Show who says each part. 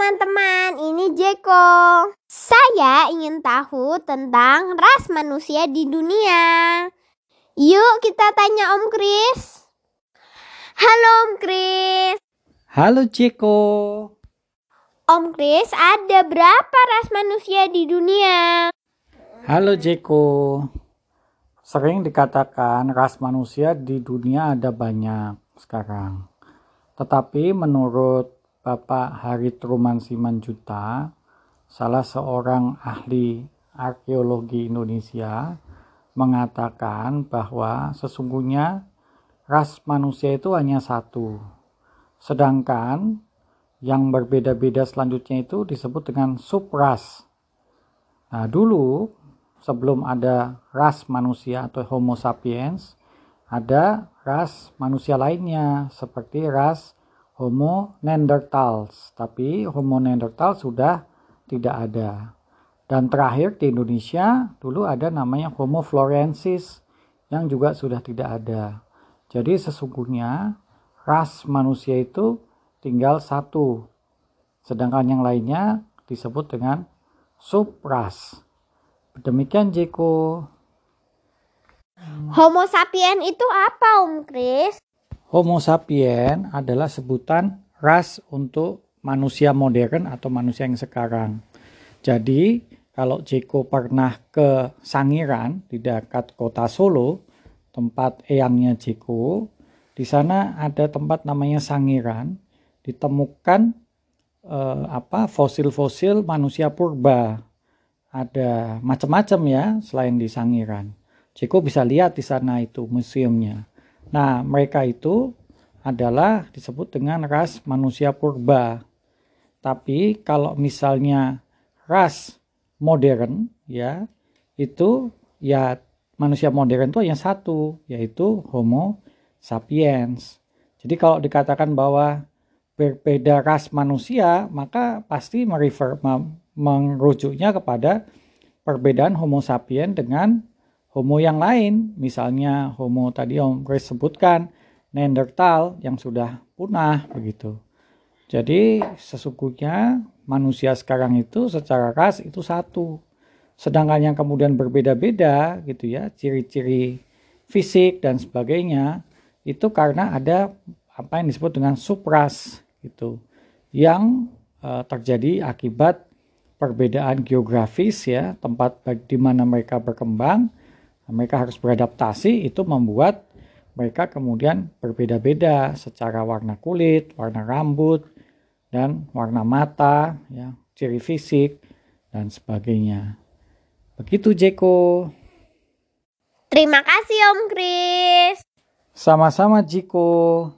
Speaker 1: teman-teman, ini Jeko. Saya ingin tahu tentang ras manusia di dunia. Yuk kita tanya Om Kris. Halo Om Kris.
Speaker 2: Halo Jeko.
Speaker 1: Om Kris, ada berapa ras manusia di dunia?
Speaker 2: Halo Jeko. Sering dikatakan ras manusia di dunia ada banyak sekarang. Tetapi menurut Bapak Haritruman Simanjuta, salah seorang ahli arkeologi Indonesia, mengatakan bahwa sesungguhnya ras manusia itu hanya satu. Sedangkan yang berbeda-beda selanjutnya itu disebut dengan subras. Nah, dulu sebelum ada ras manusia atau Homo sapiens, ada ras manusia lainnya seperti ras Homo neanderthals, tapi Homo neanderthals sudah tidak ada. Dan terakhir di Indonesia dulu ada namanya Homo florensis yang juga sudah tidak ada. Jadi sesungguhnya ras manusia itu tinggal satu. Sedangkan yang lainnya disebut dengan subras. Demikian Jeko.
Speaker 1: Homo sapien itu apa Om Kris?
Speaker 2: Homo sapien adalah sebutan ras untuk manusia modern atau manusia yang sekarang. Jadi, kalau Jeko pernah ke Sangiran di dekat kota Solo, tempat eyangnya Jeko, di sana ada tempat namanya Sangiran, ditemukan eh, apa fosil-fosil manusia purba. Ada macam-macam ya selain di Sangiran. Jeko bisa lihat di sana itu museumnya. Nah, mereka itu adalah disebut dengan ras manusia purba. Tapi kalau misalnya ras modern ya, itu ya manusia modern itu hanya satu, yaitu Homo sapiens. Jadi kalau dikatakan bahwa berbeda ras manusia, maka pasti merefer, merujuknya kepada perbedaan Homo sapiens dengan homo yang lain, misalnya homo tadi yang Chris sebutkan, Neanderthal yang sudah punah begitu. Jadi sesungguhnya manusia sekarang itu secara ras itu satu. Sedangkan yang kemudian berbeda-beda gitu ya, ciri-ciri fisik dan sebagainya itu karena ada apa yang disebut dengan supras gitu. Yang uh, terjadi akibat perbedaan geografis ya, tempat di mana mereka berkembang mereka harus beradaptasi itu membuat mereka kemudian berbeda-beda secara warna kulit, warna rambut, dan warna mata, ya, ciri fisik, dan sebagainya. Begitu Jeko.
Speaker 1: Terima kasih Om Kris.
Speaker 2: Sama-sama Jiko.